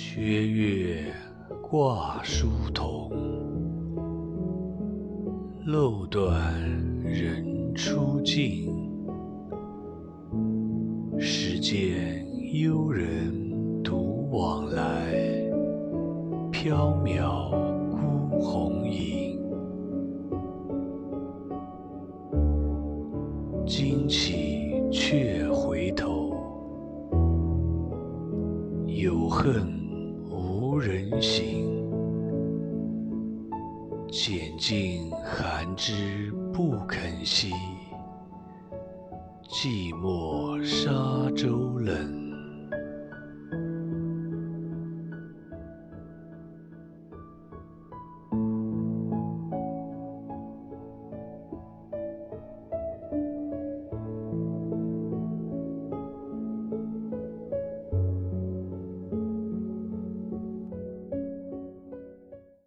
缺月挂疏桐，漏断人初静。时见幽人独往来，缥缈孤鸿影。惊起却回头，有恨无人行。拣尽寒枝不肯栖，寂寞沙洲。